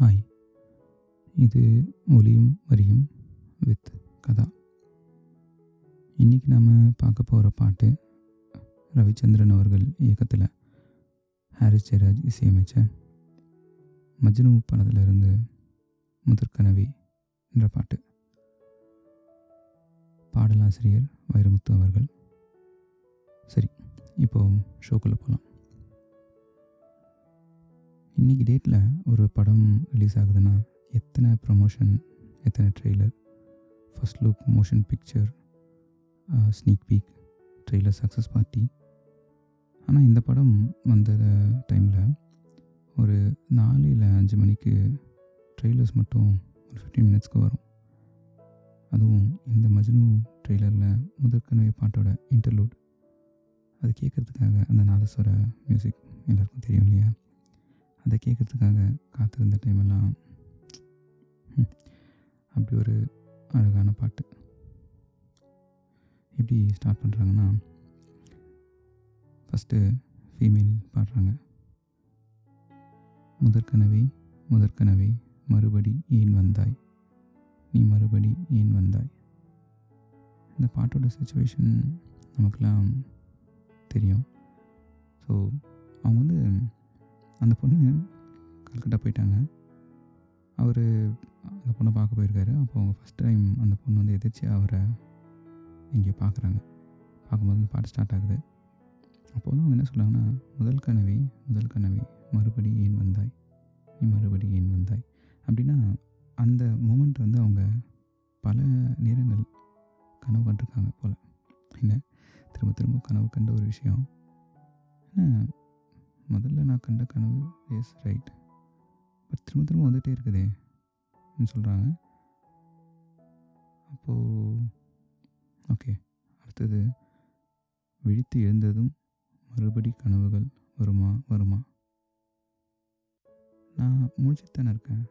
Hi. இது ஒலியும் வரியும் வித் கதா. இன்றைக்கி நாம் பார்க்க போகிற பாட்டு ரவிச்சந்திரன் அவர்கள் இயக்கத்தில் ஹாரிஸ் ஜெயராஜ் இசையமைச்ச மஜ்னு படத்திலிருந்து முதற்கனவி என்ற பாட்டு. பாடலாசிரியர் வைரமுத்து அவர்கள். சரி இப்போது ஷோக்குள்ளே போகலாம் இன்றைக்கி டேட்டில் ஒரு படம் ரிலீஸ் ஆகுதுன்னா எத்தனை ப்ரமோஷன் எத்தனை trailer first look motion picture sneak peek trailer success party ஆனால் இந்த படம் வந்த டைமில் ஒரு நாலு இல்லை அஞ்சு மணிக்கு ட்ரெய்லர்ஸ் மட்டும் ஒரு ஃபிஃப்டீன் மினிட்ஸ்க்கு வரும். அதுவும் இந்த மஜ்னு ட்ரெய்லரில் முதற்கனவே பாட்டோட இன்டர்லூட் அது கேட்குறதுக்காக அந்த நாதஸ்வர மியூசிக் எல்லாருக்கும் தெரியும் இல்லையா? அதை கேட்குறதுக்காக காத்திருந்த டைமெல்லாம் அப்படி ஒரு அழகான பாட்டு. எப்படி ஸ்டார்ட் பண்ணுறாங்கன்னா ஃபஸ்ட்டு ஃபீமேல் பாடுறாங்க. முதற்கனவே முதற்கனவே மறுபடி ஏன் வந்தாய்? நீ மறுபடி ஏன் வந்தாய்? இந்த பாட்டோட சுச்சுவேஷன் நமக்கெல்லாம் தெரியும். ஸோ அவங்க வந்து அந்த பொண்ணு கல்கட்டா போயிட்டாங்க. அவர் அந்த பொண்ணை பார்க்க போயிருக்காரு. அப்போ அவங்க ஃபஸ்ட் டைம் அந்த பொண்ணு வந்து எதிர்த்து அவரை இங்கே பார்க்குறாங்க. பார்க்கும்போது வந்து பாட்டு ஸ்டார்ட் ஆகுது. அப்போ வந்து அவங்க என்ன சொல்கிறாங்கன்னா முதல் கனவி முதல் கனவி மறுபடி ஏன் வந்தாய்? நீ மறுபடி ஏன் வந்தாய்? அப்படின்னா அந்த மூமெண்ட் வந்து அவங்க பல நேரங்கள் கனவு கண்டிருக்காங்க போல். என்ன? திரும்ப திரும்ப கனவு கண்ட ஒரு விஷயம். ஏன்னா முதல்ல நான் கண்ட கனவு எஸ் ரைட் பட் திரும்ப திரும்ப வந்துகிட்டே இருக்குதே சொல்கிறாங்க அப்போது ஓகே அடுத்தது விழித்து எழுந்ததும் மறுபடி கனவுகள் வருமா வருமா? நான் முடிச்சுட்டு தானே இருக்கேன்.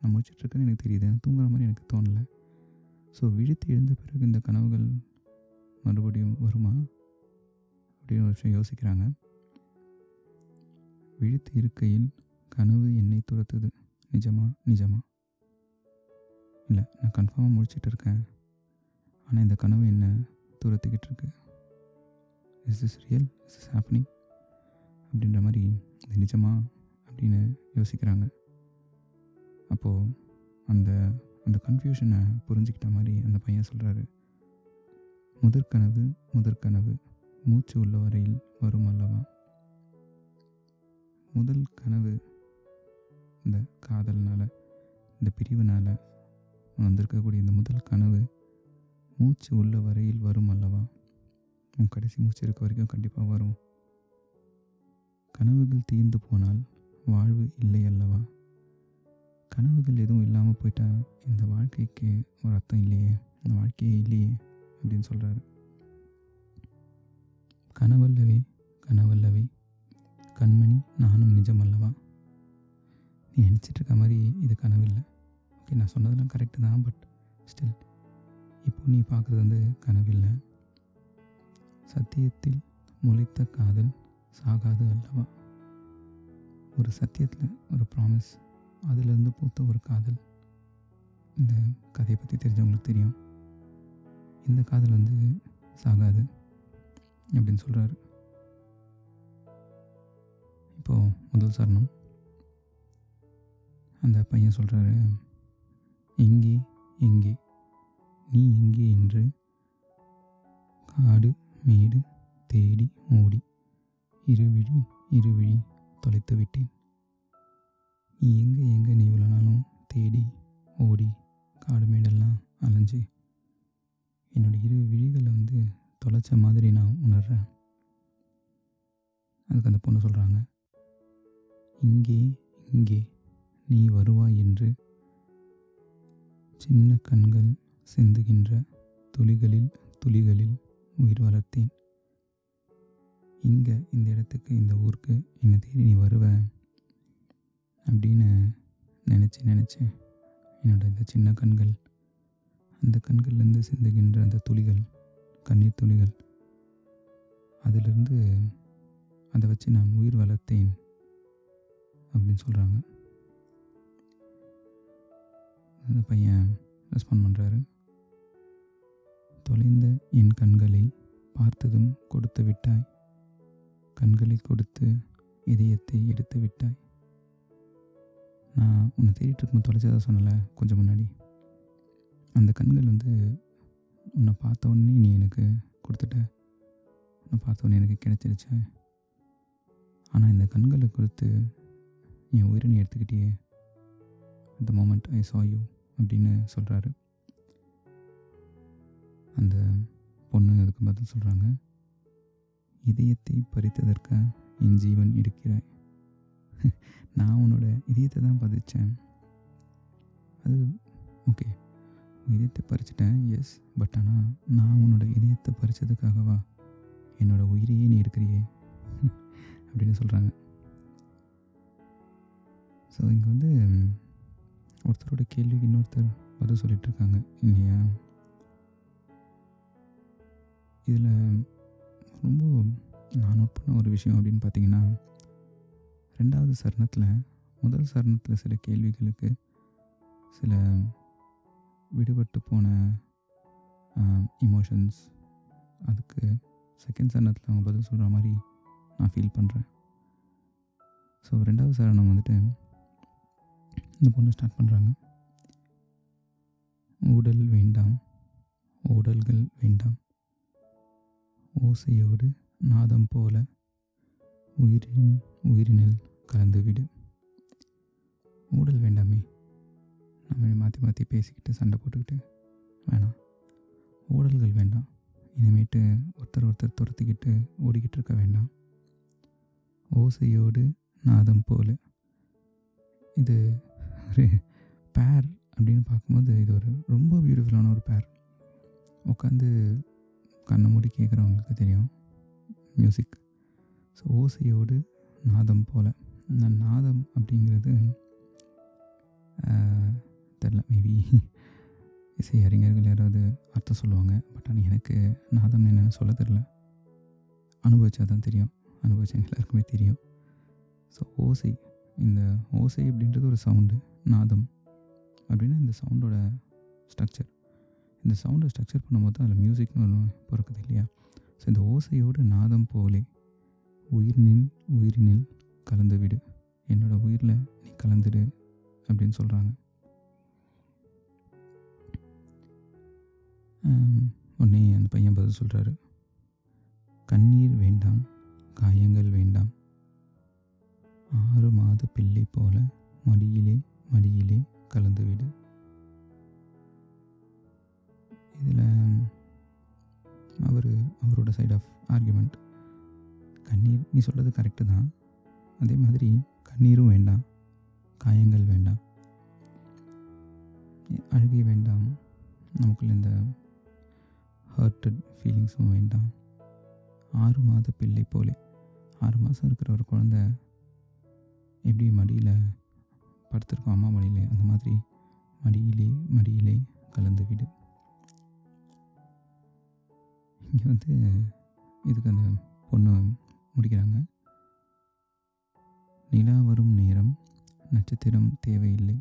நான் முழிச்சிட்டு இருக்கேன்னு எனக்கு தெரியுது நான் தூங்குற மாதிரி எனக்கு தோணலை. ஸோ விழித்து எழுந்த பிறகு இந்த கனவுகள் மறுபடியும் வருமா? அப்படின்னு ஒரு விஷயம் யோசிக்கிறாங்க. விழித்து இருக்கையில் கனவு என்னை துரத்துது. நிஜமா? நிஜமா? இல்லை நான் கன்ஃபார்மாக முடிச்சிட்டு இருக்கேன். ஆனால் இந்த கனவு என்ன துரத்துக்கிட்டு இருக்கு? Is is real is is happening அப்படின்ற மாதிரி இது நிஜமா? அப்படின்னு யோசிக்கிறாங்க. அப்போது அந்த அந்த கன்ஃபியூஷனை புரிஞ்சுக்கிட்ட மாதிரி அந்த பையன் சொல்கிறாரு முதற்கனவு முதற்கனவு மூச்சு உள்ள வரையில் வரும் அல்லவா? முதல் கனவு இந்த காதல்னால் இந்த பிரிவினால் வந்திருக்கக்கூடிய இந்த முதல் கனவு மூச்சு உள்ள வரையில் வரும் அல்லவா? உன் கடைசி மூச்சு இருக்க வரைக்கும் கண்டிப்பாக வரும். கனவுகள் தீர்ந்து போனால் வாழ்வு இல்லை அல்லவா? கனவுகள் எதுவும் இல்லாமல் போயிட்டா இந்த வாழ்க்கைக்கு ஒரு அர்த்தம் இல்லையே இந்த வாழ்க்கையே இல்லையே அப்படின்னு சொல்கிறாரு கனவல்லவே கனவல்லவே கண்மணி நானும் நிஜம் அல்லவா நீ நினச்சிட்ருக்க மாதிரி இது கனவு இல்லை ஓகே நான் சொன்னதெல்லாம் கரெக்டு தான் பட் ஸ்டில் இப்போ நீ பார்க்குறது வந்து கனவில்லை. சத்தியத்தில் முளைத்த காதல் சாகாது அல்லவா? ஒரு சத்தியத்தில் ஒரு ப்ராமிஸ் அதிலிருந்து பூத்த ஒரு காதல். இந்த கதையை பற்றி தெரிஞ்சவங்களுக்கு தெரியும். இந்த காதல் வந்து சாகாது அப்படின்னு சொல்கிறாரு இப்போது முதல் சரணம். அந்த பையன் சொல்கிறாரு எங்கே எங்கே நீ எங்கே என்று காடு மேடு தேடி ஓடி இருவிழி இருவிழி தொலைத்து விட்டேன். நீ எங்கே எங்கே நீ இவ்வளோ தேடி ஓடி காடு மேடெல்லாம் அலைஞ்சு என்னோடய இரு விழிகளை வந்து தொலைச்ச மாதிரி நான் உணர்கிறேன் அதுக்கு அந்த பொண்ணு சொல்கிறாங்க இங்கே இங்கே நீ வருவாய் என்று சின்ன கண்கள் சிந்துகின்ற துளிகளில் துளிகளில் உயிர் வளர்த்தேன். இங்கே இந்த இடத்துக்கு இந்த ஊருக்கு என்னை தேடி நீ வருவ அப்படின்னு நினச்சி நினச்சி என்னோட இந்த சின்ன கண்கள் அந்த கண்கள்லேருந்து சிந்துகின்ற அந்த துளிகள் கண்ணீர் துளிகள் அதிலிருந்து அதை வச்சு நான் உயிர் வளர்த்தேன். அப்படின்னு சொல்கிறாங்க அந்த பையன் ரெஸ்பாண்ட் பண்ணுறாரு தொலைந்த என் கண்களை பார்த்ததும் கொடுத்து விட்டாய். கண்களை கொடுத்து இதயத்தை எடுத்து விட்டாய். நான் உன்னை தேடிட்டு இருக்கும்போது தொலைச்சதாக சொன்னல கொஞ்சம் முன்னாடி. அந்த கண்கள் வந்து உன்னை பார்த்த உடனே நீ எனக்கு கொடுத்துட்ட. உன்னை பார்த்த உடனே எனக்கு கிடைச்சிருச்ச. ஆனால் இந்த கண்களை கொடுத்து என் உயிரை நீ எடுத்துக்கிட்டியே. The moment I saw you அப்படின்னு சொல்கிறாரு அந்த பொண்ணு அதுக்கு பதில் சொல்கிறாங்க இதயத்தை பறித்ததற்க என் ஜீவன் எடுக்கிறாய். நான் உன்னோட இதயத்தை தான் பதிச்சேன். அது ஓகே இதயத்தை பறிச்சிட்டேன் எஸ் பட் ஆனால் நான் உன்னோட இதயத்தை பறித்ததுக்காகவா என்னோடய உயிரையே நீ எடுக்கிறியே? அப்படின்னு சொல்கிறாங்க ஸோ இங்கே வந்து ஒருத்தரோட கேள்விக்கு இன்னொருத்தர் பதில் சொல்லிட்டு இருக்காங்க இல்லையா இதில் ரொம்ப நான் நோட் பண்ண ஒரு விஷயம் அப்படின்னு பார்த்தீங்கன்னா ரெண்டாவது சரணத்தில் முதல் சரணத்தில் சில கேள்விகளுக்கு சில விடுபட்டு போன இமோஷன்ஸ் அதுக்கு செகண்ட் சரணத்தில் அவங்க பதில் சொல்கிற மாதிரி நான் ஃபீல் பண்ணுறேன் ஸோ ரெண்டாவது சரணம் வந்துட்டு இந்த பொண்ணு ஸ்டார்ட் பண்ணுறாங்க உடல் வேண்டாம். உடல்கள் வேண்டாம். ஓசையோடு நாதம் போல உயிரின் உயிரினில் கலந்து விடு ஊடல் வேண்டாமே. நம்ம மாற்றி மாற்றி பேசிக்கிட்டு சண்டை போட்டுக்கிட்டு வேணாம். ஊடல்கள் வேண்டாம். இனிமேட்டு ஒருத்தர் ஒருத்தர் துரத்திக்கிட்டு ஓடிக்கிட்டு இருக்க வேண்டாம். ஓசையோடு நாதம் போல. இது ஒரு பேர் அப்படின்னு பார்க்கும்போது இது ஒரு ரொம்ப பியூட்டிஃபுல்லான ஒரு பேர் உட்காந்து கண்ணை மூடி கேட்குறவங்களுக்கு தெரியும் மியூசிக் ஸோ ஓசையோடு நாதம் போல். இந்த நாதம் அப்படிங்கிறது தெரில மேபி இசை அறிஞர்கள் யாராவது அர்த்தம் சொல்லுவாங்க. பட் ஆனால் எனக்கு நாதம் என்னென்னு சொல்ல தெரில அனுபவிச்சா தான் தெரியும். அனுபவிச்சவங்க எல்லாருக்குமே தெரியும். ஸோ ஓசை. இந்த ஓசை அப்படின்றது ஒரு சவுண்டு நாதம் அப்படின்னா இந்த சவுண்டோட ஸ்ட்ரக்சர் இந்த சவுண்டை ஸ்ட்ரக்சர் பண்ணும்போது அதில் மியூசிக்னு ஒன்று பிறக்குது இல்லையா? ஸோ இந்த ஓசையோடு நாதம் போலே உயிரினில் உயிரினில் கலந்து விடு. என்னோடய உயிரில் நீ கலந்துடு அப்படின்னு சொல்கிறாங்க உடனே அந்த பையன் பதில் சொல்கிறாரு கண்ணீர் வேண்டாம் காயங்கள் வேண்டாம். ஆறு மாத பிள்ளை போல மடியிலே மடியிலே கலந்துவிடு. இதில் அவர் அவரோட சைட் ஆஃப் ஆர்கியூமெண்ட் கண்ணீர் நீ சொல்கிறது கரெக்டு தான். அதே மாதிரி கண்ணீரும் வேண்டாம். காயங்கள் வேண்டாம். அழுகை வேண்டாம். நமக்குள்ள இந்த ஹர்ட்டட் ஃபீலிங்ஸும் வேண்டாம். ஆறு மாத பிள்ளை போலே. ஆறு மாதம் இருக்கிற ஒரு குழந்த எப்படி மடியில் படுத்திருக்கோம் அம்மா மடியிலே அந்த மாதிரி மடியிலே மடியிலே கலந்து விடு. இங்கே வந்து இதுக்கு அந்த பொண்ணு முடிக்கிறாங்க. நிலா வரும் நேரம் நட்சத்திரம் தேவையில்லை.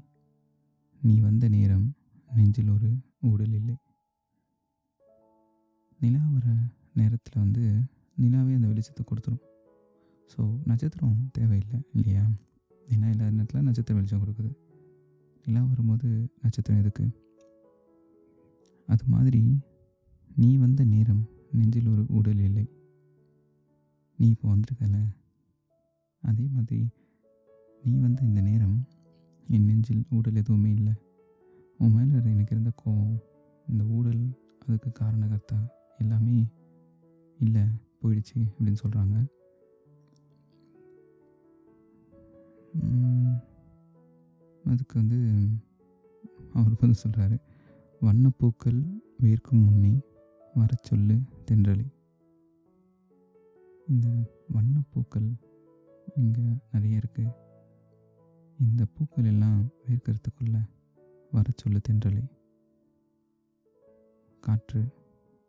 நீ வந்த நேரம் நெஞ்சில் ஒரு உடல் இல்லை. நிலா வர நேரத்தில் வந்து நிலாவே அந்த வெளிச்சத்தை கொடுத்துரும். ஸோ நட்சத்திரம் தேவையில்லை இல்லையா? நிலா இல்லாத நேரத்தில் நட்சத்திரம் வெளிச்சம் கொடுக்குது. நிலா வரும்போது நட்சத்திரம் எதுக்கு? அது மாதிரி நீ வந்த நேரம் நெஞ்சில் ஒரு ஊடல் இல்லை. நீ இப்போ வந்திருக்கல. அதே மாதிரி நீ வந்த இந்த நேரம் என் நெஞ்சில் ஊடல் எதுவுமே இல்லை. உன் மேலே எனக்கு இருந்த கோவம் இந்த ஊடல் அதுக்கு காரணகர்த்தா எல்லாமே இல்லை போயிடுச்சு அப்படின்னு சொல்கிறாங்க அதுக்கு வந்து அவர் வந்து சொல்கிறாரு வண்ணப்பூக்கள் வேர்க்கும் முன்னே வர சொல்லு தென்றலை. இந்த வண்ணப்பூக்கள் இங்கே நிறைய இருக்குது இந்த பூக்கள் எல்லாம் வேர்க்கிறதுக்குள்ள வர சொல்லு தென்றலை. காற்று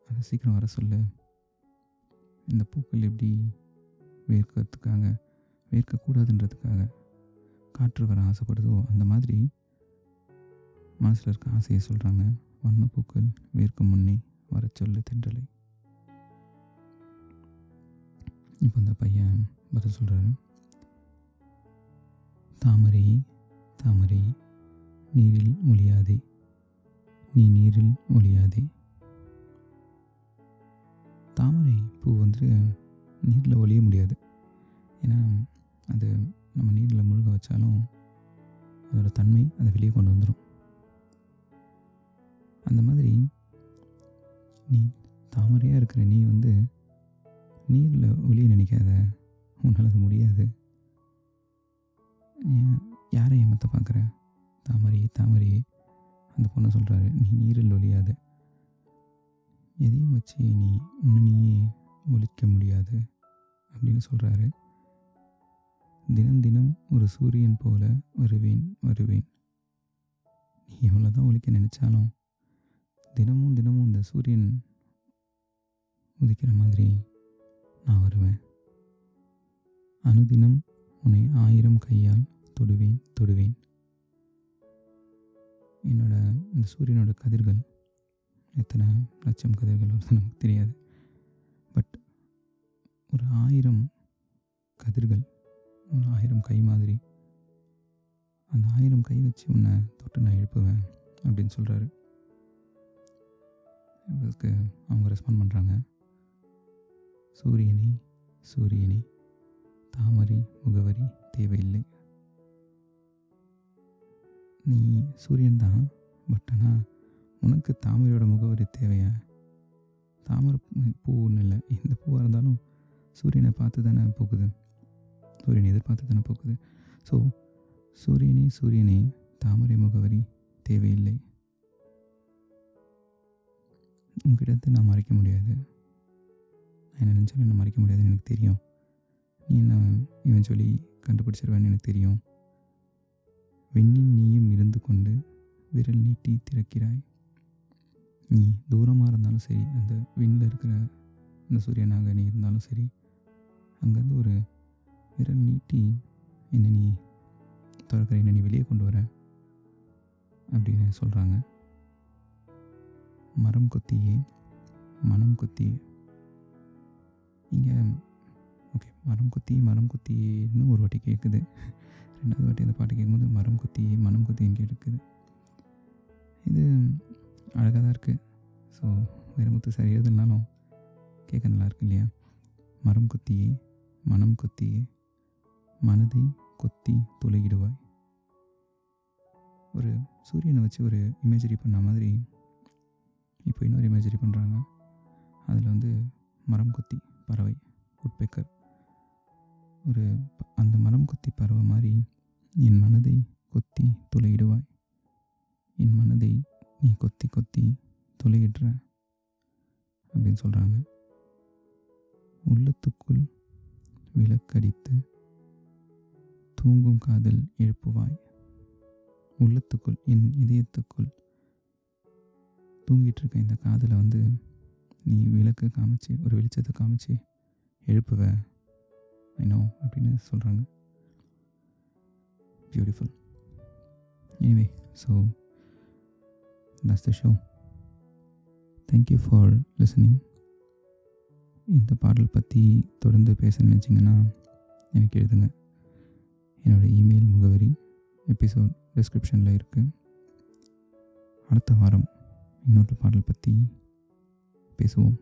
அதை சீக்கிரம் வர சொல்லு. இந்த பூக்கள் எப்படி வேர்க்கிறதுக்காக வேர்க்கக்கூடாதுன்றதுக்காக காற்று வர ஆசைப்படுதோ அந்த மாதிரி மனசில் இருக்க ஆசையை சொல்கிறாங்க வண்ணப்பூக்கள் வேர்க்கும் முன்னே வர சொல்லு தென்றலை. இப்போ இந்த பையன் பதில் சொல்கிறாரு தாமரை தாமரை நீரில் ஒளியாதே நீ நீரில் ஒளியாதே. தாமரை பூ வந்துட்டு நீரில் ஒளிய முடியாது. ஏன்னா அது நம்ம நீரில் முழுக வச்சாலும் அதோட தன்மை அதை வெளியே கொண்டு வந்துடும் அந்த மாதிரி நீ தாமரையாக இருக்கிற நீ வந்து நீரில் ஒளிய நினைக்காத. உன்னால் அது முடியாது. ஏன் யாரை ஏமாற்ற பார்க்குற? தாமரையே தாமரையே அந்த பொண்ணை சொல்கிறாரு நீ நீரில் ஒழியாது எதையும் வச்சு நீ உன்னை நீயே ஒழிக்க முடியாது அப்படின்னு சொல்கிறாரு தினம் தினம் ஒரு சூரியன் போல வருவேன் வருவேன். நீ எவ்வளோ தான் ஒழிக்க நினச்சாலும் தினமும் தினமும் இந்த சூரியன் உதிக்கிற மாதிரி நான் வருவேன். அனுதினம் உன்னை ஆயிரம் கையால் தொடுவேன் தொடுவேன். என்னோட இந்த சூரியனோட கதிர்கள் எத்தனை லட்சம் கதிர்கள் வருது நமக்கு தெரியாது. பட் ஒரு ஆயிரம் கதிர்கள் உன் ஆயிரம் கை மாதிரி. அந்த ஆயிரம் கை வச்சு உன்னை தொட்டு நான் எழுப்புவேன் அப்படின்னு சொல்கிறாரு இதுக்கு அவங்க ரெஸ்பாண்ட் பண்ணுறாங்க சூரியனே சூரியனே தாமரை முகவரி தேவையில்லை. நீ சூரியன் தான் பட் ஆனால் உனக்கு தாமரையோட முகவரி தேவையா? தாமரை பூ ஒன்றும் இல்லை. எந்த பூவாக இருந்தாலும் சூரியனை பார்த்து தானே போகுது. சூரியனை எதிர்பார்த்து தானே போக்குது ஸோ சூரியனே சூரியனே தாமரை முகவரி தேவையில்லை. உங்ககிட்ட நான் மறைக்க முடியாது. நான் என்ன நினச்சாலும் நான் மறைக்க முடியாதுன்னு எனக்கு தெரியும். நீ என்ன இவன் சொல்லி கண்டுபிடிச்சிருவேன்னு எனக்கு தெரியும். வெண்ணின் நீயும் இருந்து கொண்டு விரல் நீட்டி திறக்கிறாய். நீ தூரமாக இருந்தாலும் சரி அந்த விண்ணில் இருக்கிற அந்த சூரியனாக நீ இருந்தாலும் சரி அங்கேருந்து ஒரு விரல் நீட்டி என்ன நீ திறக்கிற என்ன நீ வெளியே கொண்டு வர அப்படின்னு சொல்கிறாங்க மரம் கொத்தியே மனம் கொத்தி இங்கே ஓகே மரம் கொத்தி மரம் கொத்தின்னு ஒரு வாட்டி கேட்குது ரெண்டாவது வாட்டி அந்த பாட்டு கேட்கும்போது மரம் கொத்தி மனம் கொத்தின்னு கேட்குது இது அழகாக தான் இருக்குது ஸோ வைரமுத்து சரி எழுதலனாலும் கேட்க நல்லா இருக்கு இல்லையா? மரம் கொத்தியே மனம் கொத்தியே. மனதை கொத்தி துளையிடுவாய். ஒரு சூரியனை வச்சு ஒரு இமேஜரி பண்ண மாதிரி இப்போ இன்னொரு இமேஜரி பண்ணுறாங்க அதில் வந்து மரம் கொத்தி பறவை உட்பெக்கர் ஒரு அந்த மரம் கொத்தி பறவை மாதிரி என் மனதை கொத்தி துளையிடுவாய். என் மனதை நீ கொத்தி கொத்தி துளையிடுற அப்படின்னு சொல்கிறாங்க உள்ளத்துக்குள் விளக்கடித்து தூங்கும் காதல் எழுப்புவாய். உள்ளத்துக்குள் என் இதயத்துக்குள் தூங்கிட்டு இருக்க இந்த காதலை வந்து நீ விளக்கு காமிச்சு ஒரு வெளிச்சத்தை காமிச்சு எழுப்புவ. ஐ அப்படின்னு சொல்கிறாங்க beautiful anyway so that's the show thank you for listening இந்த பாடல் பற்றி தொடர்ந்து பேச நினச்சிங்கன்னா எனக்கு எழுதுங்க. என்னோடய இமெயில் முகவரி எபிசோட் டிஸ்கிரிப்ஷனில் இருக்குது அடுத்த வாரம் இன்னொரு பாடல் பற்றி பேசுவோம்.